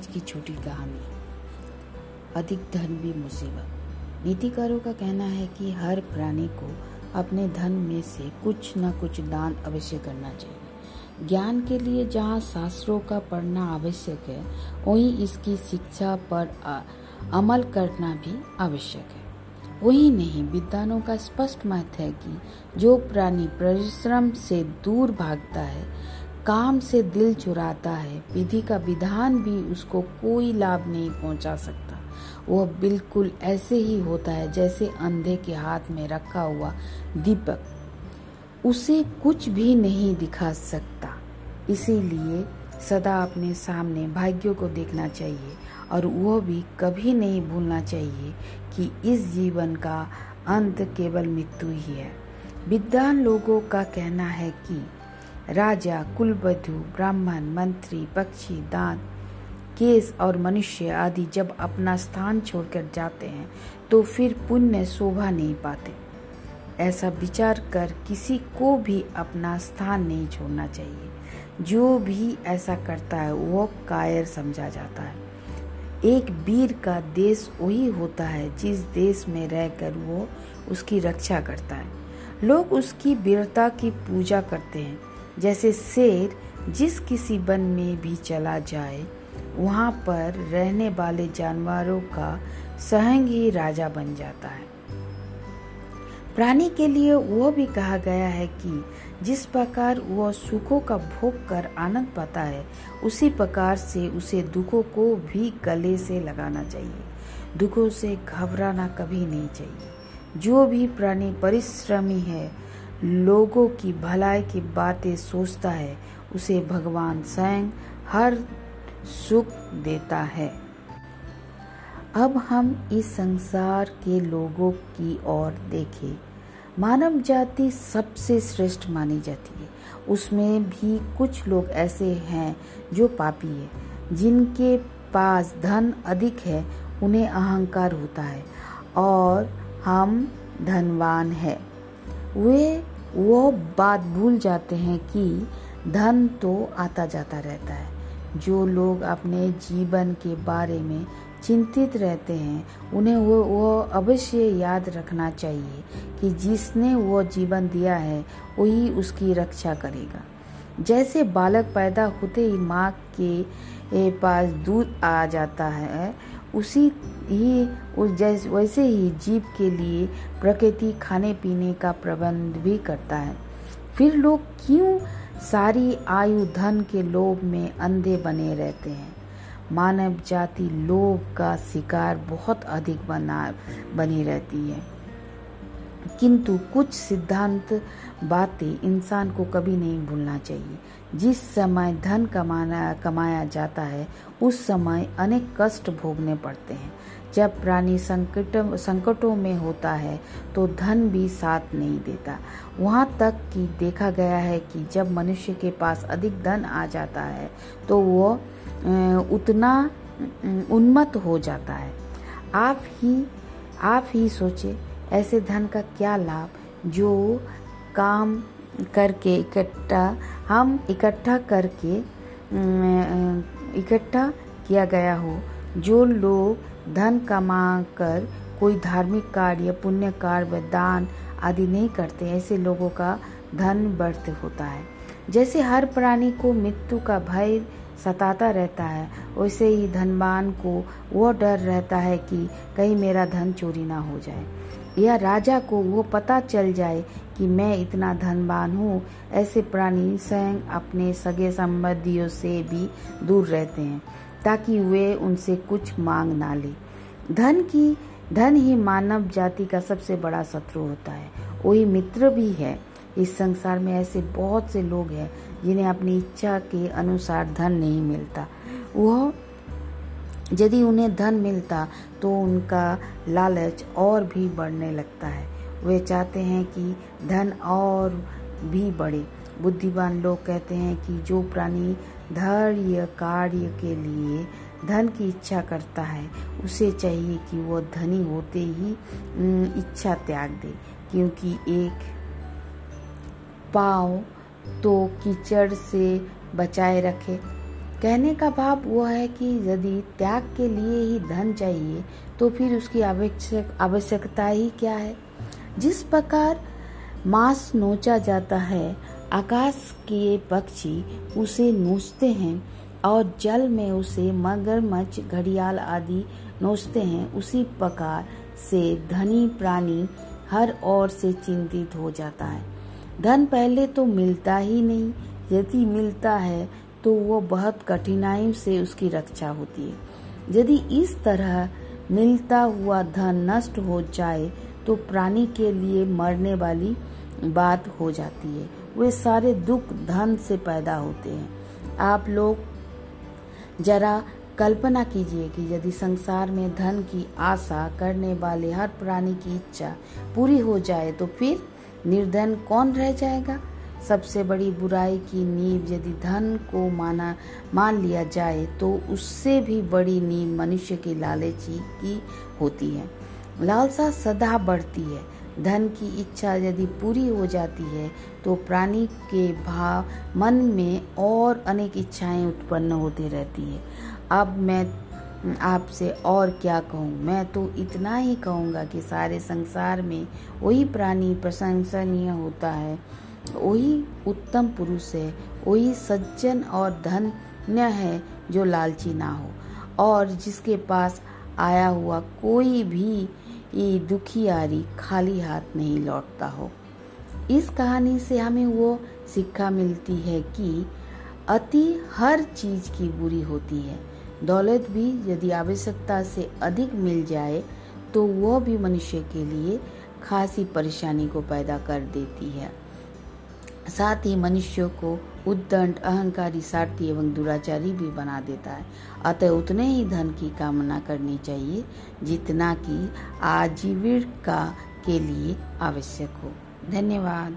आज की छोटी कहानी। अधिक धन भी मुसीबत। नीतिकारों का कहना है कि हर प्राणी को अपने धन में से कुछ न कुछ दान अवश्य करना चाहिए। ज्ञान के लिए जहाँ शास्त्रों का पढ़ना आवश्यक है, वहीं इसकी शिक्षा पर अमल करना भी आवश्यक है। वही नहीं, विद्वानों का स्पष्ट मत है कि जो प्राणी परिश्रम से दूर भागता है काम से दिल चुराता है, विधि का विधान भी उसको कोई लाभ नहीं पहुँचा सकता। वह बिल्कुल ऐसे ही होता है जैसे अंधे के हाथ में रखा हुआ दीपक। उसे कुछ भी नहीं दिखा सकता। इसीलिए सदा अपने सामने भाग्यों को देखना चाहिए और वह भी कभी नहीं भूलना चाहिए कि इस जीवन का अंत केवल मृत्यु ही है। विद्वान लोगों का कहना है कि राजा कुलबधु ब्राह्मण, मंत्री, पक्षी, दान, केस और मनुष्य आदि जब अपना स्थान छोड़कर जाते हैं तो फिर पुण्य शोभा नहीं पाते। ऐसा विचार कर किसी को भी अपना स्थान नहीं छोड़ना चाहिए। जो भी ऐसा करता है वो कायर समझा जाता है। एक वीर का देश वही होता है, जिस देश में रहकर वो उसकी रक्षा करता है। लोग उसकी वीरता की पूजा करते हैं। जैसे शेर जिस किसी वन में भी चला जाए, वहाँ पर रहने वाले जानवरों का सहंग ही राजा बन जाता है। प्राणी के लिए वह भी कहा गया है कि जिस प्रकार वह सुखों का भोग कर आनंद पाता है, उसी प्रकार से उसे दुखों को भी गले से लगाना चाहिए। दुखों से घबराना कभी नहीं चाहिए। जो भी प्राणी परिश्रमी है लोगों की भलाई की बातें सोचता है, उसे भगवान स्वयं हर सुख देता है। अब हम इस संसार के लोगों की ओर देखें। मानव जाति सबसे श्रेष्ठ मानी जाती है। उसमें भी कुछ लोग ऐसे हैं जो पापी है, जिनके पास धन अधिक है, उन्हें अहंकार होता है और हम धनवान है। वे वो बात भूल जाते हैं कि धन तो आता जाता रहता है। जो लोग अपने जीवन के बारे में चिंतित रहते हैं, उन्हें वो वो अवश्य याद रखना चाहिए कि जिसने वो जीवन दिया है, वही उसकी रक्षा करेगा। जैसे बालक पैदा होते ही माँ के पास दूध आ जाता है उसी ही, उस जैसे, वैसे ही जीव के लिए प्रकृति खाने पीने का प्रबंध भी करता है। फिर लोग क्यों सारी आयु धन के लोभ में अंधे बने रहते हैं? मानव जाति लोभ का शिकार बहुत अधिक बना, बनी रहती है। किंतु कुछ सिद्धांत बातें इंसान को कभी नहीं भूलना चाहिए। जिस समय धन कमाना, कमाया जाता है, उस समय अनेक कष्ट भोगने पड़ते हैं। जब प्राणी संकट, संकटों में होता है तो धन भी साथ नहीं देता। वहाँ तक कि देखा गया है कि जब मनुष्य के पास अधिक धन आ जाता है तो वो उतना, उन्मत्त हो जाता है। आप ही आप ही सोचे ऐसे धन का क्या लाभ? जो काम करके इकट्ठा, हम इकट्ठा करके इकट्ठा किया गया हो। जो लोग धन कमा कर कोई धार्मिक कार्य पुण्य कार्य दान आदि नहीं करते, ऐसे लोगों का धन व्यर्थ होता है। जैसे हर प्राणी को मृत्यु का भय सताता रहता है, वैसे ही धनवान को वो डर रहता है कि कहीं मेरा धन चोरी ना हो जाए। या राजा को वो पता चल जाए कि मैं इतना धनवान हूँ। ऐसे प्राणी स्वयं अपने सगे संबंधियों से भी दूर रहते हैं, ताकि वे उनसे कुछ मांग ना ले। धन की, धन ही मानव जाति का सबसे बड़ा शत्रु होता है। वही मित्र भी है। इस संसार में ऐसे बहुत से लोग हैं जिन्हें अपनी इच्छा के अनुसार धन नहीं मिलता। वह यदि उन्हें धन मिलता तो उनका लालच और भी बढ़ने लगता है। वे चाहते हैं कि धन और भी बढ़े। बुद्धिमान लोग कहते हैं कि जो प्राणी धैर्य कार्य के लिए धन की इच्छा करता है, उसे चाहिए कि वो धनी होते ही इच्छा त्याग दे। क्योंकि एक पाव तो कीचड़ से बचाए रखे कहने का भाव वो है कि यदि त्याग के लिए ही धन चाहिए तो फिर उसकी आवश्यक, आवश्यकता ही क्या है? जिस प्रकार मांस नोचा जाता है, आकाश के पक्षी उसे नोचते हैं और जल में उसे मगरमच्छ, घड़ियाल आदि नोचते हैं, उसी प्रकार से धनी प्राणी हर ओर से चिंतित हो जाता है। धन पहले तो मिलता ही नहीं, यदि मिलता है तो वो बहुत कठिनाई से उसकी रक्षा होती है। यदि इस तरह मिलता हुआ धन नष्ट हो जाए तो प्राणी के लिए मरने वाली बात हो जाती है। वे सारे दुख धन से पैदा होते हैं। आप लोग जरा कल्पना कीजिए कि यदि संसार में धन की आशा करने वाले हर प्राणी की इच्छा पूरी हो जाए तो फिर निर्धन कौन रह जाएगा? सबसे बड़ी बुराई की नींव यदि धन को माना, मान लिया जाए तो उससे भी बड़ी नींव मनुष्य की लालची की होती है। लालसा सदा बढ़ती है। धन की इच्छा यदि पूरी हो जाती है तो प्राणी के भाव मन में और अनेक इच्छाएँ उत्पन्न होती रहती है। अब मैं आपसे और क्या कहूँ? मैं तो इतना ही कहूँगा कि सारे संसार में वही प्राणी प्रशंसनीय होता है। वही उत्तम पुरुष है, वही सज्जन और धन्य है जो लालची ना हो। और जिसके पास आया हुआ कोई भी ये दुखियारी खाली हाथ नहीं लौटता हो। इस कहानी से हमें वो शिक्षा मिलती है कि अति हर चीज़ की बुरी होती है। दौलत भी यदि आवश्यकता से अधिक मिल जाए तो वह भी मनुष्य के लिए खासी परेशानी को पैदा कर देती है। साथ ही मनुष्यों को उद्दंड, अहंकारी स्वार्थी एवं दुराचारी भी बना देता है। अतः उतने ही धन की कामना करनी चाहिए, जितना कि आजीविका के लिए आवश्यक हो। धन्यवाद।